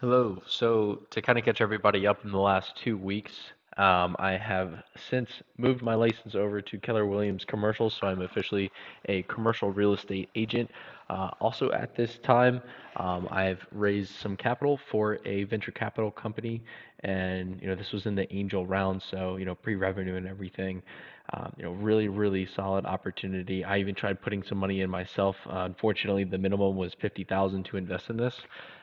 Hello. So to kind of catch everybody up in the last two weeks, um, I have since moved my license over to Keller Williams Commercial, so I'm officially a commercial real estate agent. Uh, also, at this time, um, I've raised some capital for a venture capital company, and you know this was in the angel round, so you know pre-revenue and everything. Um, you know, really, really solid opportunity. I even tried putting some money in myself. Uh, unfortunately, the minimum was fifty thousand to invest in this,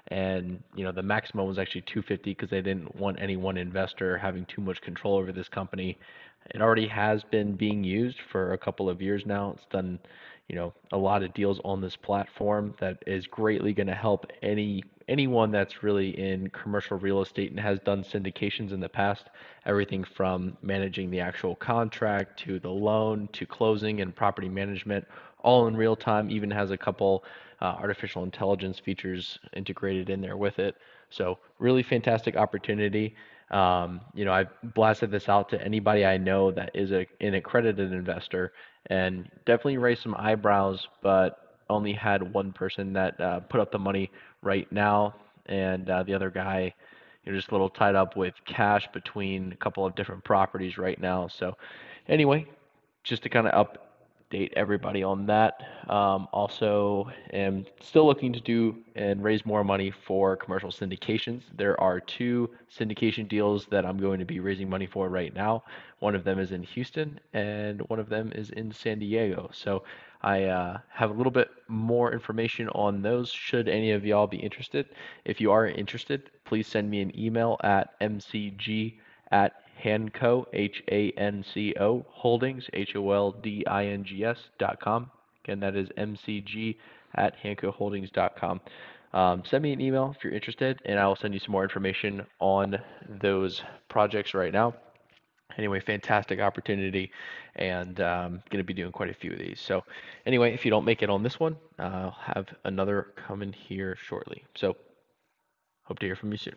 and you know the maximum was actually 250 because they didn't want any one investor having too much control over this company. It already has been being used for a couple of years now. It's done, you know, a lot of deals on this platform that is greatly going to help any anyone that's really in commercial real estate and has done syndications in the past. Everything from managing the actual contract to the loan to closing and property management, all in real time. Even has a couple uh, artificial intelligence features integrated in there with it. So really fantastic opportunity. Um, you know, I've blasted this out to anybody I know that is a, an accredited investor, and definitely raised some eyebrows, but only had one person that uh, put up the money right now, and uh, the other guy, you know, just a little tied up with cash between a couple of different properties right now. So, anyway, just to kind of up update everybody on that. Um, also, am still looking to do and raise more money for commercial syndications. There are two syndication deals that I'm going to be raising money for right now. One of them is in Houston, and one of them is in San Diego. So I uh, have a little bit more information on those. Should any of y'all be interested, if you are interested, please send me an email at mcg at Hanco, H A N C O, Holdings, H O L D I N G S dot com. Again, that is mcg at hancoholdings.com. Um, send me an email if you're interested, and I will send you some more information on those projects right now. Anyway, fantastic opportunity, and um, going to be doing quite a few of these. So, anyway, if you don't make it on this one, I'll have another coming here shortly. So, hope to hear from you soon.